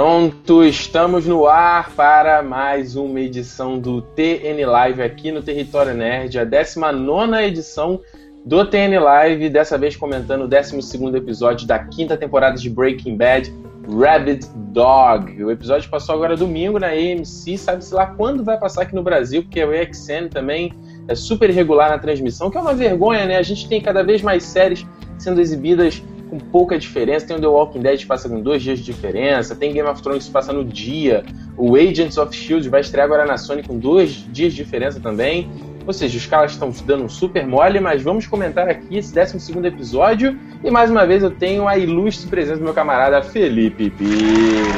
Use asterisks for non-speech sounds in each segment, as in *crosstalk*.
Pronto, estamos no ar para mais uma edição do TN Live aqui no Território Nerd, a 19 edição do TN Live, dessa vez comentando o 12 episódio da quinta temporada de Breaking Bad, Rabbit Dog. O episódio passou agora domingo na AMC, sabe-se lá quando vai passar aqui no Brasil, porque o AXN também é super irregular na transmissão, que é uma vergonha, né? A gente tem cada vez mais séries sendo exibidas com pouca diferença. Tem o The Walking Dead que passa com dois dias de diferença, tem Game of Thrones que passa no dia, o Agents of Shield vai estrear agora na Sony com dois dias de diferença também. Ou seja, os caras estão dando um super mole, mas vamos comentar aqui esse 12 episódio. E mais uma vez eu tenho a ilustre presença do meu camarada Felipe Pires.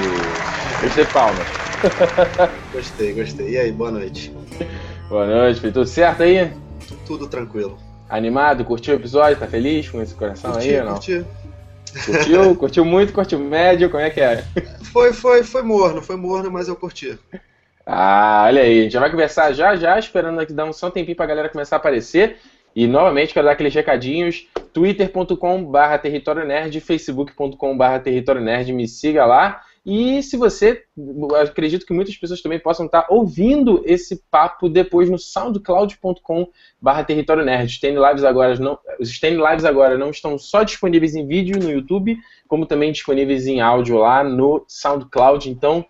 Gostei, palmas. *laughs* gostei, gostei. E aí, boa noite. Boa noite, Felipe. Tudo certo aí? Tudo tranquilo. Animado? Curtiu o episódio? Tá feliz com esse coração curti, aí ou não? Curti. Curtiu? curtiu muito? Curtiu médio? Como é que é? Foi, foi, foi morno, foi morno, mas eu curti. Ah, olha aí, a gente já vai conversar já já, esperando aqui dar um só tempinho pra galera começar a aparecer. E novamente quero dar aqueles recadinhos, twitter.com.br território nerd, facebook.com.br território nerd, me siga lá. E se você, acredito que muitas pessoas também possam estar ouvindo esse papo depois no soundcloud.com.br território nerd. Os Stand Lives agora não, os Lives agora não estão só disponíveis em vídeo no YouTube, como também disponíveis em áudio lá no SoundCloud. Então,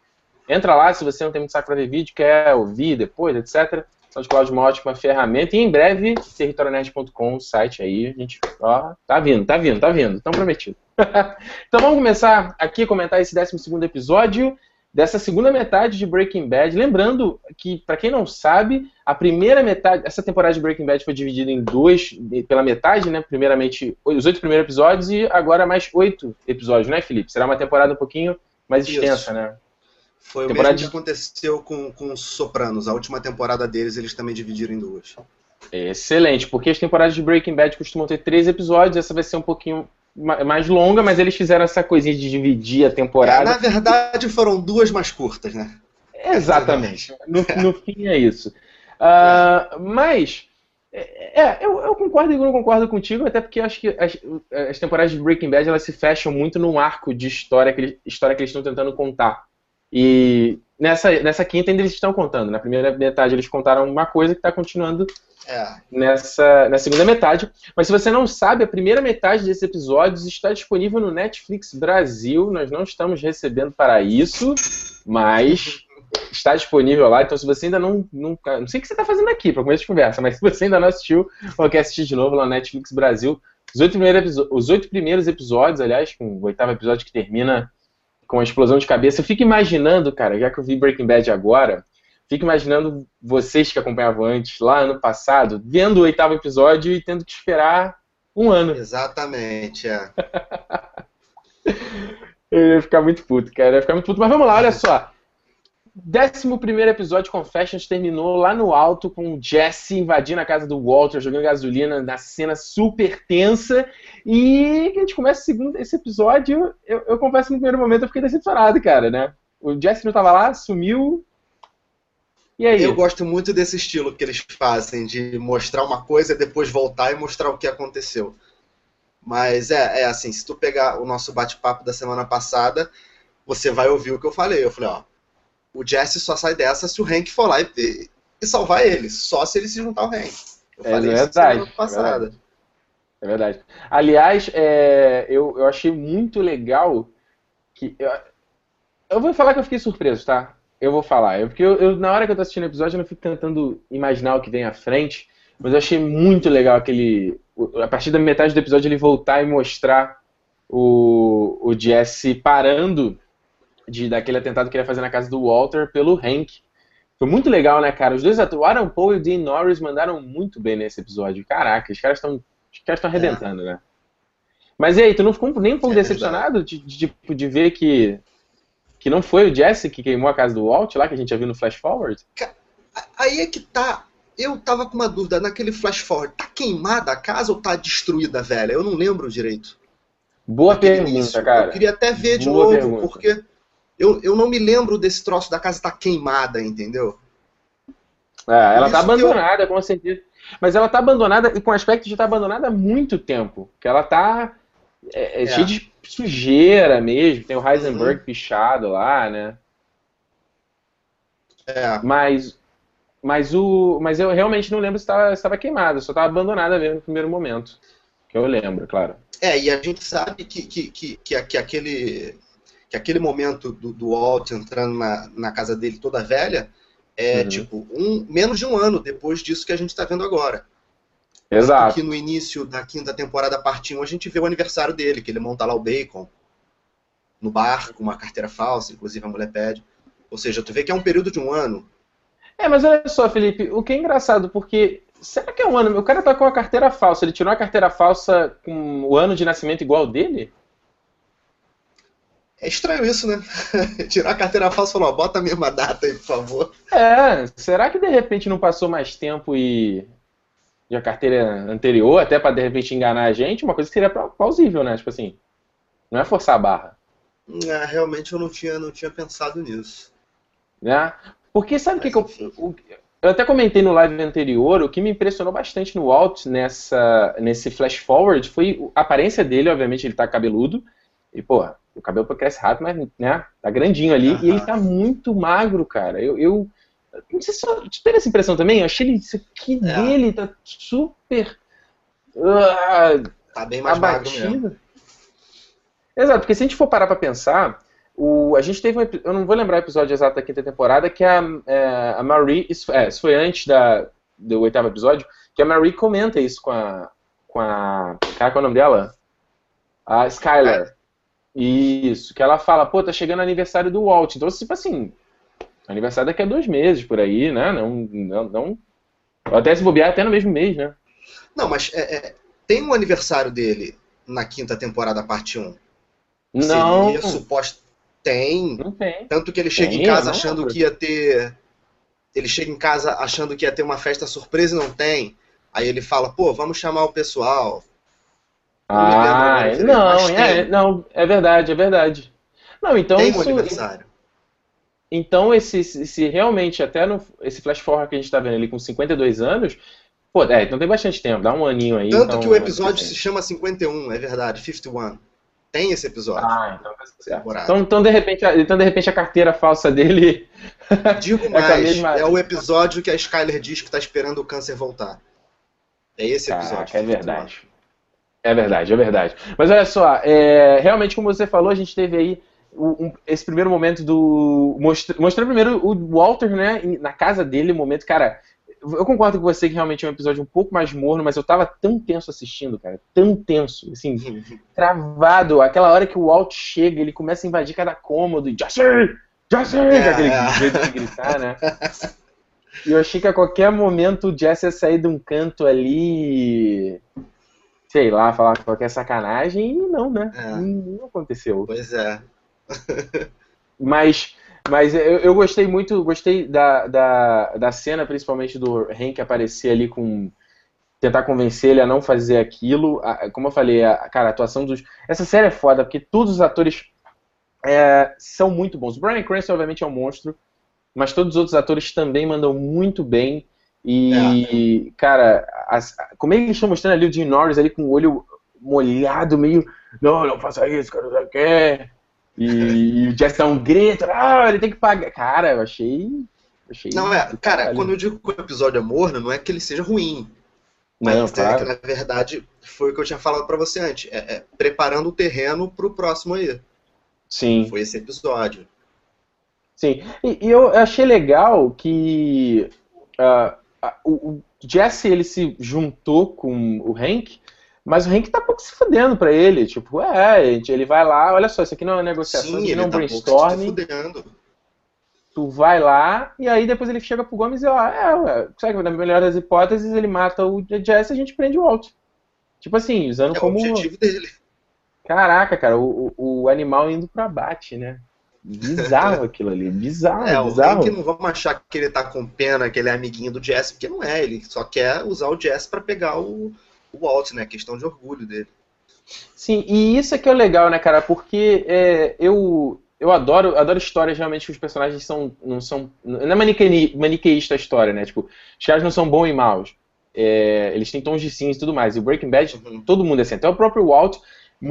entra lá se você não tem muito saco para ver vídeo, quer ouvir depois, etc. SoundCloud é uma ótima ferramenta. E em breve, territorionerd.com, site aí, a gente, ó, tá vindo, tá vindo, tá vindo, tão prometido. *laughs* então vamos começar aqui a comentar esse 12 episódio dessa segunda metade de Breaking Bad. Lembrando que, para quem não sabe, a primeira metade, essa temporada de Breaking Bad foi dividida em dois, pela metade, né? Primeiramente, os oito primeiros episódios e agora mais oito episódios, né, Felipe? Será uma temporada um pouquinho mais extensa, Isso. né? Foi o mesmo que aconteceu com, com os Sopranos. A última temporada deles, eles também dividiram em duas. Excelente, porque as temporadas de Breaking Bad costumam ter três episódios, essa vai ser um pouquinho mais longa, mas eles fizeram essa coisinha de dividir a temporada. É, na verdade, foram duas mais curtas, né? Exatamente. No, no *laughs* fim é isso. Uh, mas, é, eu, eu, concordo e não concordo contigo, até porque acho que as, as, temporadas de Breaking Bad elas se fecham muito num arco de história que, história que eles estão tentando contar. E nessa, nessa quinta ainda eles estão contando. Na primeira metade eles contaram uma coisa que está continuando é. nessa, na segunda metade. Mas se você não sabe, a primeira metade desses episódios está disponível no Netflix Brasil. Nós não estamos recebendo para isso, mas *laughs* está disponível lá. Então, se você ainda não. Nunca, não sei o que você está fazendo aqui para começo de conversa, mas se você ainda não assistiu ou quer assistir de novo lá no Netflix Brasil, os oito primeiros, os oito primeiros episódios, aliás, com o oitavo episódio que termina com a explosão de cabeça. Eu fico imaginando, cara, já que eu vi Breaking Bad agora, fico imaginando vocês que acompanhavam antes, lá ano passado, vendo o oitavo episódio e tendo que esperar um ano. Exatamente, é. *laughs* eu ia ficar muito puto, cara. Eu ia ficar muito puto. Mas vamos lá, olha só. Décimo primeiro episódio de Confessions terminou lá no alto com o Jesse invadindo a casa do Walter, jogando gasolina na cena super tensa. E a gente começa segundo, esse episódio. Eu, eu confesso que no primeiro momento eu fiquei decepcionado, cara, né? O Jesse não tava lá, sumiu. E aí? Eu gosto muito desse estilo que eles fazem, de mostrar uma coisa e depois voltar e mostrar o que aconteceu. Mas é, é assim, se tu pegar o nosso bate-papo da semana passada, você vai ouvir o que eu falei. Eu falei, ó o Jesse só sai dessa se o Hank for lá e, e salvar ele. Só se ele se juntar ao Hank. Eu é falei verdade, isso passada. É verdade. É verdade. Aliás, é, eu, eu achei muito legal que. Eu, eu vou falar que eu fiquei surpreso, tá? Eu vou falar. Eu, porque eu, eu, na hora que eu tô assistindo o episódio, eu não fico tentando imaginar o que vem à frente. Mas eu achei muito legal aquele. A partir da metade do episódio, ele voltar e mostrar o, o Jesse parando de, daquele atentado que ele ia fazer na casa do Walter pelo Hank. Foi muito legal, né, cara? Os dois o Aaron Paul e o Dean Norris mandaram muito bem nesse episódio. Caraca, os caras estão caras estão arrebentando, é. né? Mas e aí, tu não ficou nem um pouco é decepcionado de, de, tipo, de ver que que não foi o Jesse que queimou a casa do Walt lá, que a gente já viu no Flash Forward? Aí é que tá. Eu tava com uma dúvida naquele Flash Forward. Tá queimada a casa ou tá destruída, velha? Eu não lembro direito. Boa pergunta, início. cara. Eu queria até ver de Boa novo, pergunta. porque eu, eu não me lembro desse troço da casa estar tá queimada, entendeu? É, ela está abandonada, eu... com certeza. Mas ela está abandonada e com aspecto de estar tá abandonada há muito tempo. Que ela está é, é, é, cheio de sujeira mesmo. Tem o Heisenberg uhum. pichado lá, né? É. Mas, mas, o, mas eu realmente não lembro se estava queimada, só estava abandonada mesmo no primeiro momento. Que eu lembro, claro. É, e a gente sabe que, que, que, que, que aquele, que aquele momento do, do Walt entrando na, na casa dele toda velha é uhum. tipo um, menos de um ano depois disso que a gente está vendo agora. Exato. Que no início da quinta temporada, parte 1, a gente vê o aniversário dele, que ele monta lá o bacon no bar com uma carteira falsa, inclusive a mulher pede. Ou seja, tu vê que é um período de um ano. É, mas olha só, Felipe, o que é engraçado, porque será que é um ano? O cara tá com a carteira falsa, ele tirou a carteira falsa com o ano de nascimento igual dele? É estranho isso, né? *laughs* Tirar a carteira falsa e falar, bota a mesma data aí, por favor. É, será que de repente não passou mais tempo e de a carteira anterior, até para de repente enganar a gente, uma coisa que seria plausível, né? Tipo assim, não é forçar a barra. É, realmente eu não tinha, não tinha pensado nisso. Né? Porque sabe o que, que eu, o, eu até comentei no live anterior, o que me impressionou bastante no Walt nessa, nesse flash forward foi a aparência dele, obviamente ele tá cabeludo, e pô, o cabelo cresce rápido, mas né, tá grandinho ali, uhum. e ele tá muito magro, cara. Eu, eu não sei se você teve essa impressão também? Eu achei ele, isso aqui é. dele tá super. Uh, tá bem mais abatido. Mesmo. Exato, porque se a gente for parar pra pensar, o, a gente teve um, Eu não vou lembrar o episódio exato da quinta temporada, que a, é, a Marie. Isso, é, isso foi antes da, do oitavo episódio, que a Marie comenta isso com a. Com a. Cara, qual é o nome dela? A Skylar. É. Isso, que ela fala, pô, tá chegando o aniversário do Walt. Então, tipo assim, Aniversário daqui a dois meses, por aí, né? Não, não, não... Até se bobear até no mesmo mês, né? Não, mas é, é, tem um aniversário dele na quinta temporada, parte 1. Não. Seria suposto. Tem. Não tem. Tanto que ele chega tem, em casa achando que ia ter. Ele chega em casa achando que ia ter uma festa surpresa e não tem. Aí ele fala, pô, vamos chamar o pessoal. Ah, não, não, é, não, é verdade, é verdade. Não, então tem um aniversário. Então, esse, se realmente, até no, esse flash forward que a gente está vendo ali com 52 anos, pô, é, então tem bastante tempo, dá um aninho aí. Tanto então, que o episódio se chama 51, é verdade, 51. Tem esse episódio. Ah, então Então, então, de repente, então, de repente, a carteira falsa dele. *laughs* Digo mais, mesma... é o episódio que a Skyler diz que está esperando o câncer voltar. É esse episódio. Caraca, é verdade. É verdade, é verdade. Mas olha só, é, realmente, como você falou, a gente teve aí um, esse primeiro momento do. Mostra, mostrando primeiro o Walter, né, na casa dele, o momento, cara. Eu concordo com você que realmente é um episódio um pouco mais morno, mas eu tava tão tenso assistindo, cara. Tão tenso, assim, *laughs* travado. Aquela hora que o Walt chega, ele começa a invadir cada cômodo e Jesse! Jesse! É, aquele é. jeito de gritar, né? E eu achei que a qualquer momento o Jesse ia sair de um canto ali sei lá, falar qualquer sacanagem e não, né? É. Não, não, aconteceu. Pois é *laughs* mas mas eu, eu, gostei muito, gostei da, da, da cena, principalmente do Hank aparecer ali com. tentar convencer ele a não fazer aquilo. como eu falei, a, cara, a atuação dos. Essa série é foda, porque todos os atores é, são muito bons. O Brian Cranston, obviamente, é um monstro, mas todos os outros atores também mandam muito bem. E, é. cara, as, como eles estão mostrando ali o Jim Norris ali com o olho molhado, meio. Não, não faça isso, cara, não quer. E, o Jess dá um grito, ah, ele tem que pagar. Cara, eu achei. achei não, é, cara, quando eu digo que o episódio é morno, não é que ele seja ruim. Mas não, é claro. que, na verdade, foi o que eu tinha falado para você antes. É, é, preparando o terreno pro próximo aí. Sim. Foi esse episódio. Sim. E, e eu achei legal que uh, uh, o Jesse ele se juntou com o Hank mas o Hank tá pouco se fudendo pra ele. Tipo, é, ele vai lá, olha só, isso aqui não é negociação, Sim, isso não é um tá brainstorming. Tu vai lá, e aí depois ele chega pro Gomes e ó, é, sabe que na melhor das hipóteses ele mata o Jesse e a gente prende o Walt. Tipo assim, usando é como. O objetivo dele. Caraca, cara, o, o animal indo pra bate, né? Bizarro *laughs* aquilo ali, bizarro, é, bizarro. O Hank não vamos achar que ele tá com pena, que ele é amiguinho do Jesse, porque não é, ele só quer usar o Jesse para pegar o, o Walt, né? Questão de orgulho dele. Sim, e isso é que é o legal, né, cara? Porque é, eu, eu adoro, adoro histórias realmente que os personagens são, não são. Não é maniqueísta a história, né? Tipo, os caras não são bons e maus. É, eles têm tons de cinza e tudo mais. E o Breaking Bad, uhum. todo mundo é assim. Até o próprio Walt,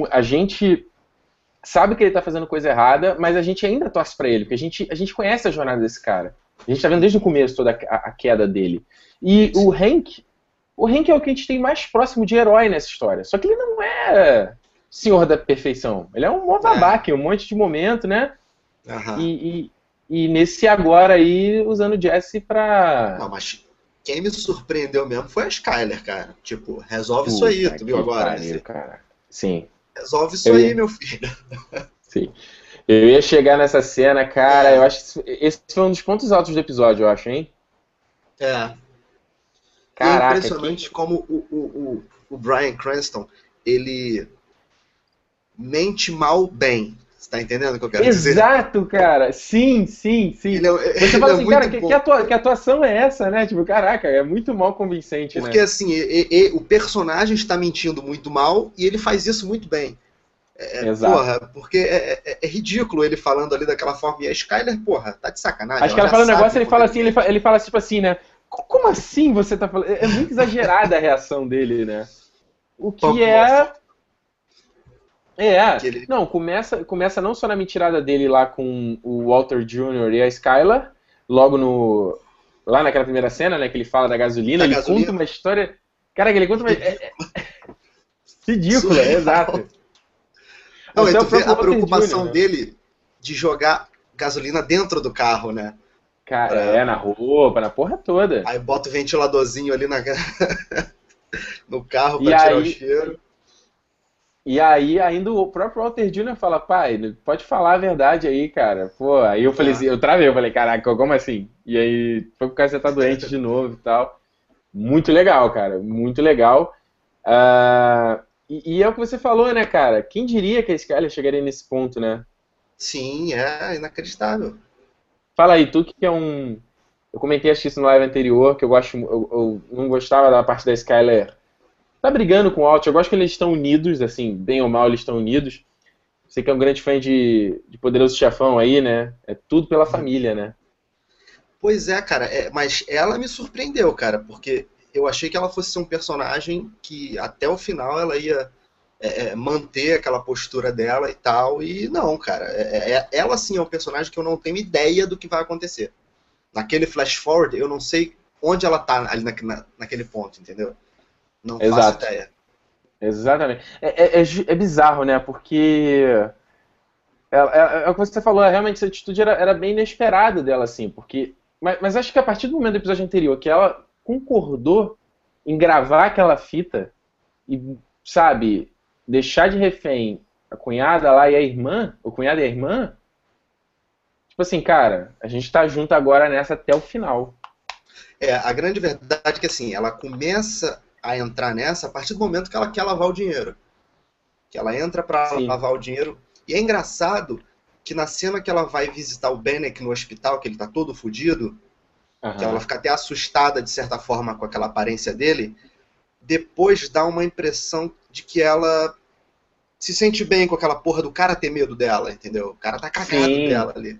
a gente sabe que ele tá fazendo coisa errada, mas a gente ainda torce para ele, porque a gente, a gente conhece a jornada desse cara. A gente tá vendo desde o começo toda a, a queda dele. E o Hank, o Hank é o que a gente tem mais próximo de herói nessa história. Só que ele não é senhor da perfeição. Ele é um mó babaca, é. um monte de momento, né? Uhum. E, e, e, nesse agora aí, usando o Jesse pra. Não, mas quem me surpreendeu mesmo foi a Skyler, cara. Tipo, resolve Puta, isso aí, tu viu agora? Pariu, cara. Sim. Resolve isso eu aí, meu filho. *laughs* Sim. Eu ia chegar nessa cena, cara, é. eu acho que esse foi um dos pontos altos do episódio, eu acho, hein? É. Caraca, é impressionante que... como o, o, o, o Brian Cranston, ele mente mal bem. Você tá entendendo o que eu quero Exato, dizer? Exato, cara. Sim, sim, sim. Ele é, Você fala é assim, cara, que, que, atua, que, atuação é essa, né? Tipo, caraca, é muito mal convincente, Porque, né? assim, e, e, o personagem está mentindo muito mal e ele faz isso muito bem. É, Exato. Porra, porque é, é, é, ridículo ele falando ali daquela forma. E a Skyler, porra, tá de sacanagem. Acho que ela fala um negócio ele fala assim, ele fala, ele fala tipo assim, né? Como assim você tá falando? É muito exagerada a reação dele, né? O que é. É, ele... não, começa, começa não só na mentirada dele lá com o Walter Jr. e a Skylar, logo no. Lá naquela primeira cena, né, que ele fala da gasolina, da ele gasolina. conta uma história. Cara, que ele conta uma. É, é... *laughs* Ridícula, é, exato. Não, então, tu a preocupação Jr., né? dele de jogar gasolina dentro do carro, né? Cara, pra... é, na roupa, na porra toda. Aí bota o ventiladorzinho ali na... *laughs* no carro pra e tirar aí... o cheiro. E aí, ainda o próprio Walter Jr. fala, pai, pode falar a verdade aí, cara. Pô, aí eu falei assim, eu travei, eu falei, caraca, como assim? E aí, foi por causa que você tá doente de novo e tal. Muito legal, cara, muito legal. Uh, e, e, é o que você falou, né, cara? Quem diria que a Skyler chegaria nesse ponto, né? Sim, é inacreditável. Fala aí, tu que é um. Eu comentei acho isso no live anterior, que eu gosto. Eu, eu não gostava da parte da Skyler tá brigando com o Alt. Eu gosto que eles estão unidos, assim, bem ou mal eles estão unidos. Você que é um grande fã de, de Poderoso Chefão aí, né? É tudo pela família, né? Pois é, cara. É, mas ela me surpreendeu, cara, porque eu achei que ela fosse ser um personagem que até o final ela ia é, é manter aquela postura dela e tal. E não, cara. É, é, ela sim é um personagem que eu não tenho ideia do que vai acontecer. Naquele flash forward, eu não sei onde ela tá ali na, na, naquele ponto, entendeu? Não Exato. faço ideia. Exatamente. É, é, é, é bizarro, né? Porque. É, é, é, o que você falou, realmente essa atitude era, era bem inesperada dela, assim, porque. Mas, mas, acho que a partir do momento do episódio anterior que ela concordou em gravar aquela fita e, sabe, deixar de refém a cunhada lá e a irmã, o cunhado e a irmã, tipo assim, cara, a gente tá junto agora nessa até o final. É, a grande verdade é que assim, ela começa a entrar nessa a partir do momento que ela quer lavar o dinheiro. Que ela entra para lavar o dinheiro. E é engraçado que na cena que ela vai visitar o Bennett no hospital, que ele tá todo fodido, uhum. que ela fica até assustada de certa forma com aquela aparência dele, depois dá uma impressão de que ela se sente bem com aquela porra do cara ter medo dela, entendeu? O cara tá cagado sim. dela ali.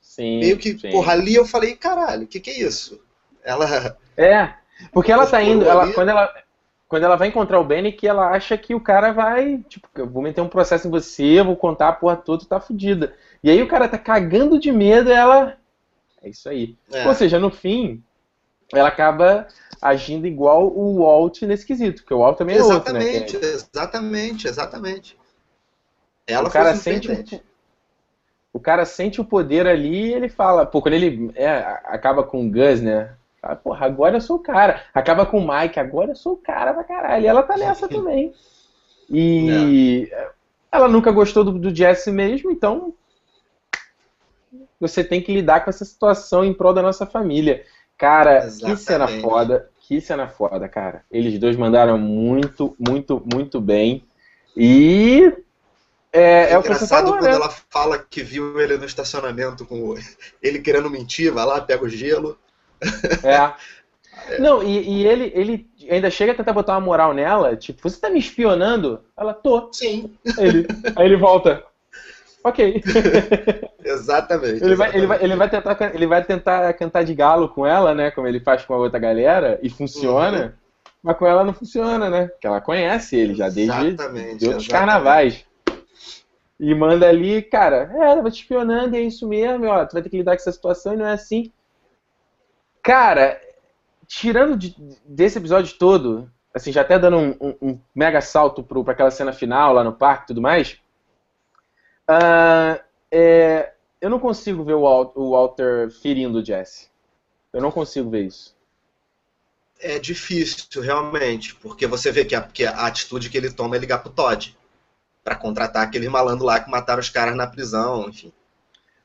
Sim, Meio que, sim. porra, ali eu falei, caralho, o que que é isso? Ela. É, porque ela tá indo, ela, quando, ela, quando ela vai encontrar o Benny, que ela acha que o cara vai, tipo, eu vou meter um processo em você, vou contar a porra toda, tá fudida. E aí o cara tá cagando de medo ela. É isso aí. É. Ou seja, no fim, ela acaba agindo igual o Walt nesse quesito, porque o Walt também é exatamente, outro, né? É- exatamente, exatamente. Ela o cara sente um, o cara sente o poder ali e ele fala, pô, quando ele é, acaba com o Gus, né? Fala, porra, agora eu sou o cara. Acaba com o Mike, agora eu sou o cara pra caralho. E ela tá nessa *laughs* também. E é. ela nunca gostou do, do Jesse mesmo, então você tem que lidar com essa situação em prol da nossa família. Cara, Exatamente. que cena foda. Que cena foda, cara. Eles dois mandaram muito, muito, muito bem. E é, é, é o que você falou, quando né? ela fala que viu ele no estacionamento com ele querendo mentir, vai lá, pega o gelo. É. Não, e, e, ele, ele ainda chega a tentar botar uma moral nela, tipo, você tá me espionando? Ela, tô. Sim. Ele, aí ele volta. Ok. *laughs* exatamente. Ele vai, Ele, vai, ele, vai tentar, ele vai tentar cantar de galo com ela, né? Como ele faz com a outra galera, e funciona. Mas com ela não funciona, né? Porque ela conhece ele já desde Exatamente, de outros exatamente. carnavais. E manda ali, cara, é, ela vai te espionando, é isso mesmo, ó, tu vai ter que lidar com essa situação e não é assim. Cara, tirando de- desse episódio todo, assim, já até dando um, um- um mega salto pro, pra aquela cena final lá no parque e tudo mais, ah, é, eu não consigo ver o, Wal- o Walter ferindo o Jesse. Eu não consigo ver isso. É difícil, realmente, porque você vê que a, que a atitude que ele toma é ligar pro Todd. Pra contratar aquele malandro lá que mataram os caras na prisão, enfim.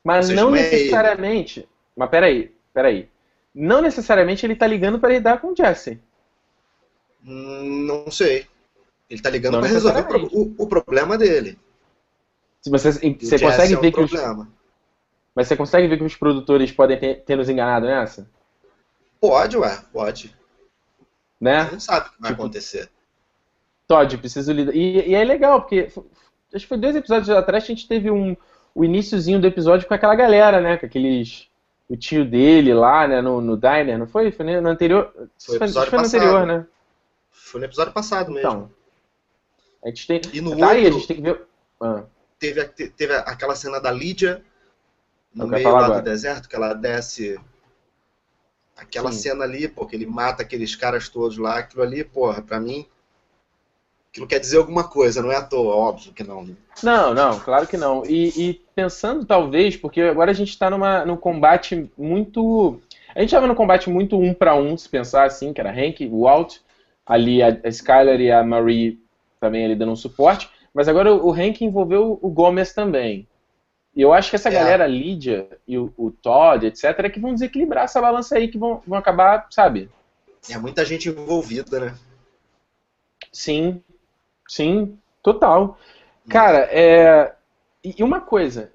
Mas Ou seja, não não é necessariamente. Mas peraí, peraí. Não necessariamente ele tá ligando pra lidar com o Jesse. Hum, Não sei. Ele tá ligando pra resolver o, o- problema dele. Se você, você consegue é um ver que os, mas você consegue ver que os produtores podem ter, ter nos enganado nessa? Pode, ué, pode. Né? Você não sabe o que vai Tipo, acontecer. Todd, preciso lidar. E, e é legal, porque acho que foi dois episódios atrás que a gente teve um, o iníciozinho do episódio com aquela galera, né? Com aqueles. O tio dele lá, né? No, no diner, não foi? Foi no anterior. Foi Foi, foi no anterior, né? Foi no episódio passado mesmo. Então. A gente tem. E no Tá aí, a outro- gente tem que ver. Ah, teve, teve aquela cena da Lídia no meio lá agora. do deserto, que ela desce. Aquela Sim. cena ali, pô, que ele mata aqueles caras todos lá, aquilo ali, porra, pra mim. Aquilo quer dizer alguma coisa, não é à toa, óbvio que não. né? Não, não, claro que não. E, e pensando talvez, porque agora a gente está num combate muito. A gente estava num combate muito um para um, se pensar assim, que era Hank, o Walt, ali a, a Skyler e a Marie também ali dando um suporte, mas agora o, o Hank envolveu o Gomes também. E eu acho que essa É. galera, a Lydia e o, o Todd, etc., é que vão desequilibrar essa balança aí, que vão, vão acabar, sabe? É muita gente envolvida, né? Sim, sim, total. Cara, é. E uma coisa.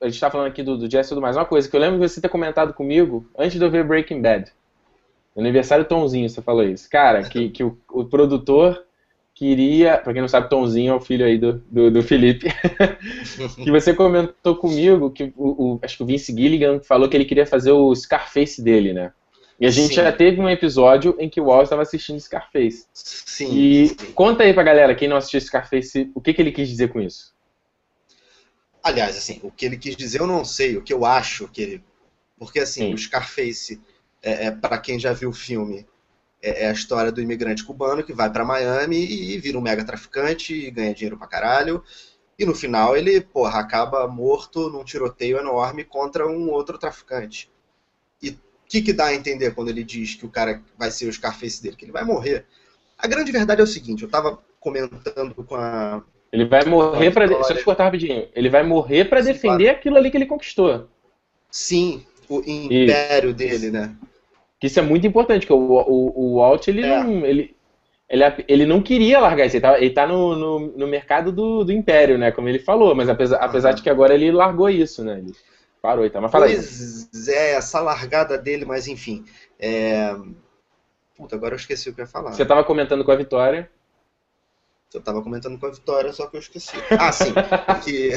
A gente tá falando aqui do, do Jesse e tudo mais. Uma coisa que eu lembro de você ter comentado comigo antes de eu ver Breaking Bad. Aniversário Tonzinho, você falou isso. Cara, que, que o, o produtor queria. Pra quem não sabe, Tonzinho é o filho aí do, do, do Felipe. *laughs* que você comentou comigo que o, o- acho que o Vince Gilligan falou que ele queria fazer o Scarface dele, né? E a gente Sim. já teve um episódio em que o Wall estava assistindo Scarface. Sim. E sim. conta aí pra galera, quem não assistiu Scarface, o que, que ele quis dizer com isso. Aliás, assim, o que ele quis dizer eu não sei, o que eu acho que ele. Porque, assim, Sim. o Scarface, é, é, para quem já viu o filme, é, é a história do imigrante cubano que vai pra Miami e vira um mega traficante e ganha dinheiro pra caralho. E no final ele, porra, acaba morto num tiroteio enorme contra um outro traficante. E o que, que dá a entender quando ele diz que o cara vai ser o Scarface dele? Que ele vai morrer. A grande verdade é o seguinte, eu tava comentando com a, Ele vai morrer pra. Vitória. Só te cortar rapidinho. Ele vai morrer pra Sim, defender aquilo ali que ele conquistou. Sim, o império dele, né? Que isso é muito importante, porque o, o, o Walt, ele É. não. Ele, ele, ele não queria largar isso. Ele tá, ele tá no, no, no mercado do, do Império, né? Como ele falou, mas apesar, apesar de que agora ele largou isso, né? Ele parou e tal. Mas fala aí. Pois é, essa largada dele, mas enfim. É... Puta, agora eu esqueci o que eu ia falar. Você tava comentando com a Vitória. Eu tava comentando com a Vitória, só que eu esqueci. Ah, sim. que...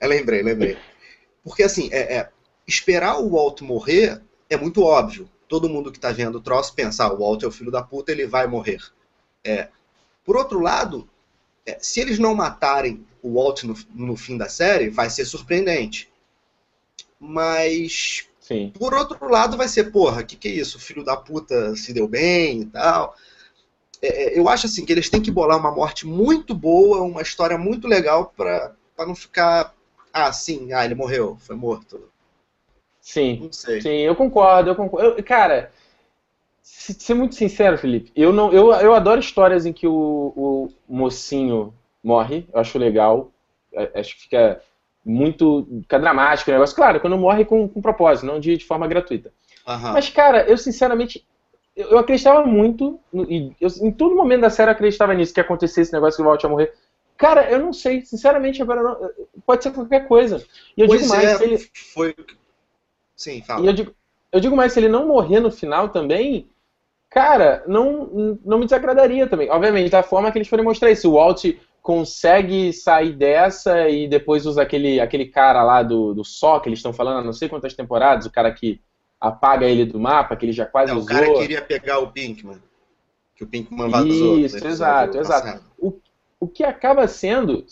eu *laughs* lembrei, lembrei. Porque assim, é, é, esperar o Walt morrer é muito óbvio. Todo mundo que tá vendo o troço pensa, ah, o Walt é o filho da puta, ele vai morrer. É. Por outro lado, é, se eles não matarem o Walt no, no fim da série, vai ser surpreendente. Mas Sim. por outro lado, vai ser, porra, que que é isso? O filho da puta se deu bem e tal. É, é, eu acho assim que eles têm que bolar uma morte muito boa, uma história muito legal pra, pra não ficar. Ah, sim, ah, ele morreu, foi morto. Sim. Não sei. Sim, eu concordo, eu concordo. Eu- cara, se- ser muito sincero, Felipe, eu não, eu, eu adoro histórias em que o, o mocinho morre, eu acho legal. A- Acho que fica muito. Fica dramático o negócio. Claro, quando morre com, com propósito, não de, de forma gratuita. Aham. Mas, cara, eu sinceramente. Eu, eu acreditava muito, no- e eu- em todo momento da série eu acreditava nisso, que ia acontecer esse negócio que o Walt ia morrer. Cara, eu não sei, sinceramente, agora não- pode ser qualquer coisa. E eu pois digo mais, é, se ele, foi. Sim, e fala. eu digo, eu digo mais, se ele não morrer no final também, cara, não, não me desagradaria também. Obviamente, da forma que eles forem mostrar isso. O Walt consegue sair dessa e depois usa aquele, aquele cara lá do, do Só, que eles estão falando há não sei quantas temporadas, o cara que apaga ele do mapa, que ele já quase É, o usou. cara queria pegar o Pinkman. Que o Pinkman vazou. Isso, exato, exato. O, o que acaba sendo,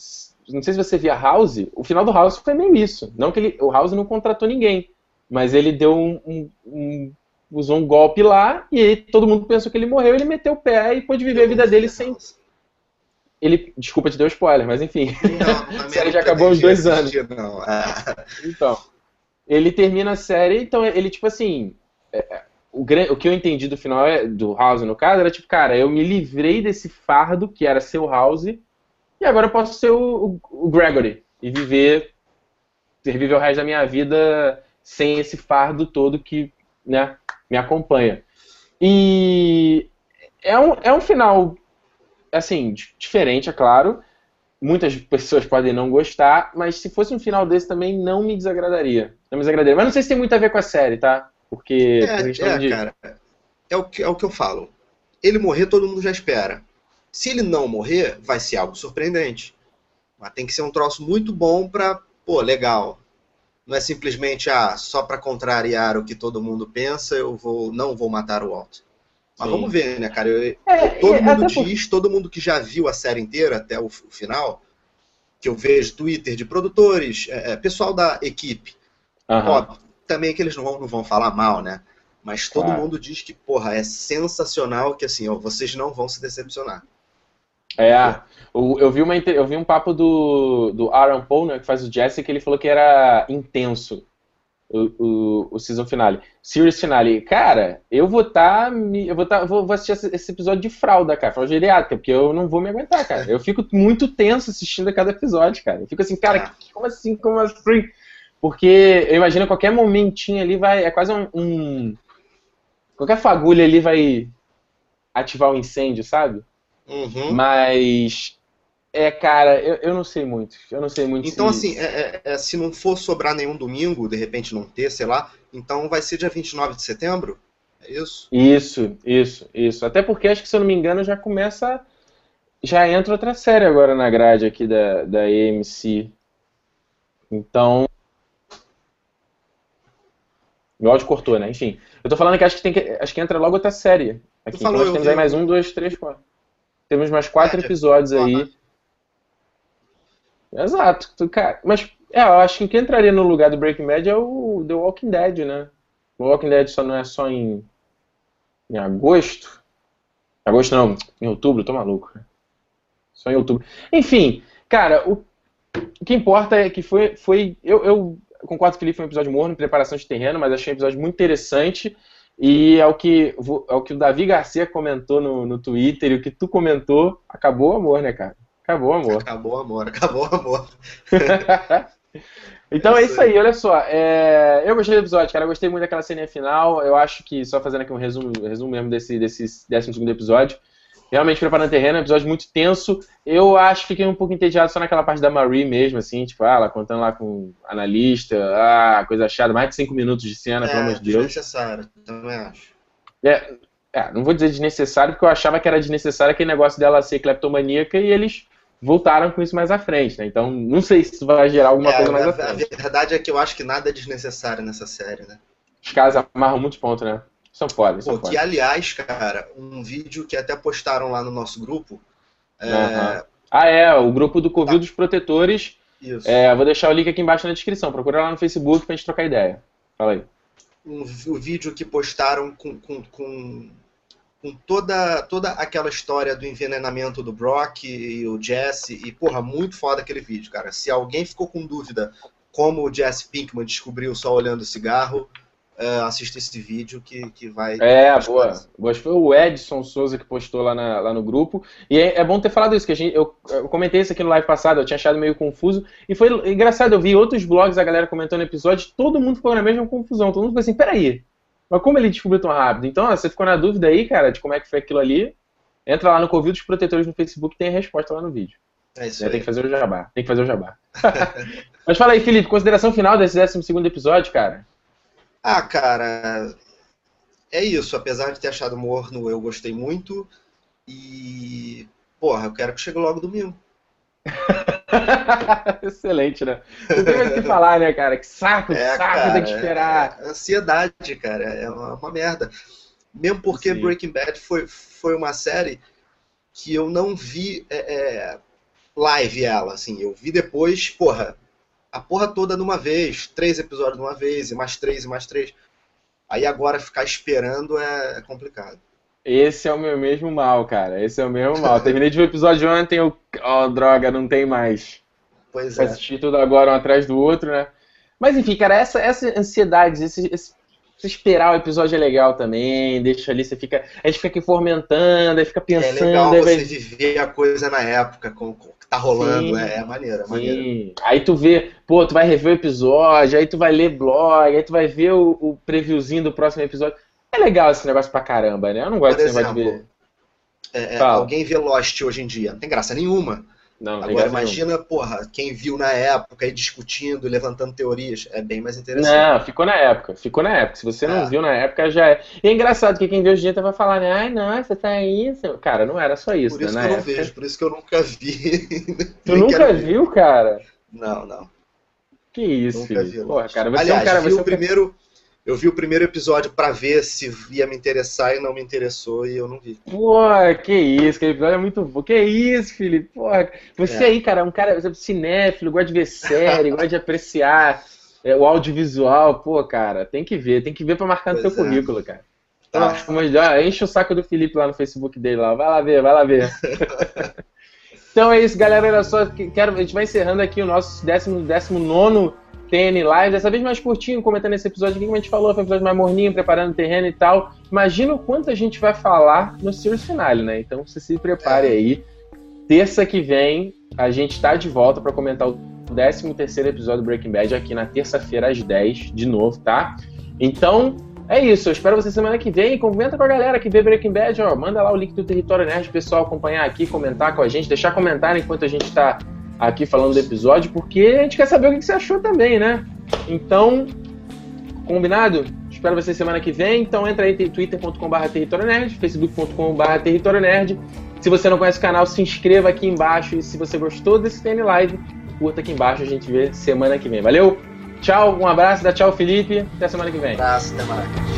não sei se você via House, o final do House foi meio isso. Não que ele, o House não contratou ninguém, mas ele deu um, um, um usou um golpe lá e aí todo mundo pensou que ele morreu, ele meteu o pé e pôde viver a vida dele sem. Ele, desculpa te deu spoiler, mas enfim. Não, *laughs* a série já acabou uns dois anos. Não. Ah. Então, ele termina a série, então ele tipo assim, é, é, o, o que eu entendi do final é, do House no caso era tipo, cara, eu me livrei desse fardo que era ser o House e agora eu posso ser o, o, o Gregory e viver, viver o resto da minha vida sem esse fardo todo que, né, me acompanha. E é um, é um final, assim, diferente, é claro. Muitas pessoas podem não gostar, mas se fosse um final desse também não me desagradaria. Não me desagradaria. Mas não sei se tem muito a ver com a série, tá? Porque. É, é de... cara. É o, que, é o que eu falo. Ele morrer, todo mundo já espera. Se ele não morrer, vai ser algo surpreendente. Mas tem que ser um troço muito bom pra. Pô, legal. Não é simplesmente, ah, só para contrariar o que todo mundo pensa, eu vou não vou matar o Walt. Mas Sim. vamos ver, né, cara? Eu, é, todo é, mundo diz, por... todo mundo que já viu a série inteira até o, o final, que eu vejo Twitter de produtores, é, é pessoal da equipe, uhum. óbvio, também que eles não vão, não vão falar mal, né? Mas todo claro. mundo diz que, porra, é sensacional, que assim, ó, vocês não vão se decepcionar. É, eu vi, uma, eu vi um papo do, do Aaron Paul, né, que faz o Jesse, que ele falou que era intenso o, o, o season finale. Series finale. Cara, eu vou estar. Tá, eu vou, tá, vou, vou assistir esse episódio de fralda, cara, fralda geriátrica, porque eu não vou me aguentar, cara. Eu fico muito tenso assistindo a cada episódio, cara. Eu fico assim, cara, ah. como assim? Como assim? Porque eu imagino qualquer momentinho ali vai. É quase um. um qualquer fagulha ali vai ativar o um incêndio, sabe? Uhum. Mas. É, cara, eu, eu não sei muito. Eu não sei muito. Então, se... assim, é, é, é, se não for sobrar nenhum domingo, de repente não ter, sei lá, então vai ser dia 29 de setembro? É isso? Isso, isso, isso. Até porque acho que, se eu não me engano, já começa. Já entra outra série agora na grade aqui da, da AMC. Então. Meu áudio cortou, né? Enfim. Eu tô falando que acho que, tem que, acho que entra logo outra série. Aqui. Então nós temos aí mais um, dois, três, quatro. Temos mais quatro é, episódios aí. Exato. Cara, mas é, eu acho que quem entraria no lugar do Breaking Bad é o The Walking Dead, né? O Walking Dead só não é só em, em agosto. Agosto não, em outubro, tô maluco. Só em outubro. Enfim, cara, o, o que importa é que foi. foi eu, eu concordo que Felipe foi um episódio morno, preparação de terreno, mas achei um episódio muito interessante. E é o que, é o, que o Davi Garcia comentou no, no Twitter e o que tu comentou. Acabou o amor, né, cara? Acabou o amor. Acabou o amor, acabou o amor. *laughs* então é, é isso aí, olha só. É... Eu gostei do episódio, cara. Eu gostei muito daquela cena final. Eu acho que, só fazendo aqui um resumo, resumo mesmo desse, desse 12 episódio. Realmente preparando terreno, é um episódio muito tenso. Eu acho que fiquei um pouco entediado só naquela parte da Marie mesmo, assim, tipo, ah, ela contando lá com analista, ah, coisa chata, mais de 5 minutos de cena, é, pelo amor de Deus. Desnecessário, também acho. É, é, não vou dizer desnecessário, porque eu achava que era desnecessário aquele negócio dela ser cleptomaníaca e eles voltaram com isso mais à frente, né? Então, não sei se isso vai gerar alguma é, coisa mais a, à frente. A verdade é que eu acho que nada é desnecessário nessa série, né? Os caras amarram muitos pontos, né? São foda, são Pô, Que, aliás, cara, um vídeo que até postaram lá no nosso grupo. É... Uhum. Ah, é, o grupo do Covil ah. dos Protetores. Isso. É, vou deixar o link aqui embaixo na descrição. Procura lá no Facebook pra gente trocar ideia. Fala aí. Um, o vídeo que postaram com, com, com, com, toda, toda aquela história do envenenamento do Brock e o Jesse. E, porra, muito foda aquele vídeo, cara. Se alguém ficou com dúvida como o Jesse Pinkman descobriu só olhando o cigarro, uh, assista esse vídeo que, que vai. É, boa. boa. Foi o Edson Souza que postou lá, na, lá no grupo. E é, é, bom ter falado isso, que a gente, eu, eu, comentei isso aqui no live passado, eu tinha achado meio confuso. E foi engraçado, eu vi outros blogs, a galera comentando episódios, todo mundo ficou na mesma confusão. Todo mundo ficou assim, peraí. Mas como ele descobriu tão rápido? Então, você ficou na dúvida aí, cara, de como é que foi aquilo ali. Entra lá no Covid dos Protetores no Facebook tem a resposta lá no vídeo. É isso aí. Tem que fazer o jabá. Tem que fazer o jabá. *laughs* Mas fala aí, Felipe, consideração final desse 12 episódio, cara. Ah, cara, é isso. Apesar de ter achado morno, eu gostei muito. E, porra, eu quero que chegue logo domingo. *laughs* Excelente, né? Não tem mais o que falar, né, cara? Que saco, é, saco cara, ter que esperar. É, ansiedade, cara, é uma, uma, merda. Mesmo porque Sim. Breaking Bad foi, foi uma série que eu não vi é, é, live ela, assim. Eu vi depois, porra, a porra toda de uma vez, três episódios de uma vez, e mais três, e mais três. Aí agora ficar esperando é, é complicado. Esse é o meu mesmo mal, cara. Esse é o mesmo mal. Terminei de ver o episódio ontem, eu. Oh, droga, não tem mais. Pois é. Assistir tudo agora um atrás do outro, né? Mas enfim, cara, essa, essa ansiedade, esse, esse esperar o episódio é legal também, deixa ali, você fica. A gente fica aqui fomentando, aí fica pensando. É legal você vai... viver a coisa na época, com, com que tá rolando, é, é maneiro, é maneiro. Aí tu vê, pô, tu vai rever o episódio, aí tu vai ler blog, aí tu vai ver o, o previewzinho do próximo episódio. É legal esse negócio pra caramba, né? Eu não gosto desse negócio de ver. É, é, alguém vê Lost hoje em dia, não tem graça nenhuma. Não, Agora imagina, porra, quem viu na época aí discutindo, levantando teorias, é bem mais interessante. Não, ficou na época, ficou na época. Se você não é. viu na época, já é. E é engraçado que quem vê hoje em dia vai falar, né? Ai, nossa, tá isso. Cara, não era só isso, Por isso né? que eu não época... vejo, por isso que eu nunca vi. tu *laughs* nunca viu, cara? Não, não. Que isso, nunca Felipe. Vi, Porra, cara, você Aliás, é um cara. Vi você o primeiro. Eu vi o primeiro episódio para ver se ia me interessar e não me interessou e eu não vi. Pô, que isso, aquele episódio é muito bom. Que isso, Felipe? Pô, você é. aí, cara, é um cara é cinéfilo, gosta de ver série, *laughs* gosta de apreciar é, o audiovisual. Pô, cara, tem que ver, tem que ver pra marcar pois no teu é. currículo, cara. Tá. Então, mas, ó, enche o saco do Felipe lá no Facebook dele lá. Vai lá ver, vai lá ver. *laughs* então é isso, galera. Era só. Quero, a gente vai encerrando aqui o nosso 19 TN Live, dessa vez mais curtinho, comentando esse episódio aqui, como a gente falou, foi um episódio mais morninho, preparando o terreno e tal. Imagina o quanto a gente vai falar no Series Finale, né? Então você se prepare aí. Terça que vem, a gente tá de volta para comentar o 13 terceiro episódio do Breaking Bad aqui na terça-feira às 10, de novo, tá? Então, é isso. Eu espero você semana que vem. Comenta com a galera que vê Breaking Bad, ó. Manda lá o link do Território Nerd, pessoal acompanhar aqui, comentar com a gente, deixar comentário enquanto a gente tá aqui falando do episódio, porque a gente quer saber o que você achou também, né? Então, combinado? Espero você semana que vem. Então entra aí twitter.com.br territorionerd, facebook.com.br territorionerd. Se você não conhece o canal, se inscreva aqui embaixo. E se você gostou desse TN Live, curta aqui embaixo. A gente vê semana que vem. Valeu? Tchau, um abraço, dá tchau, Felipe. Até semana que vem. Abraço, até mais.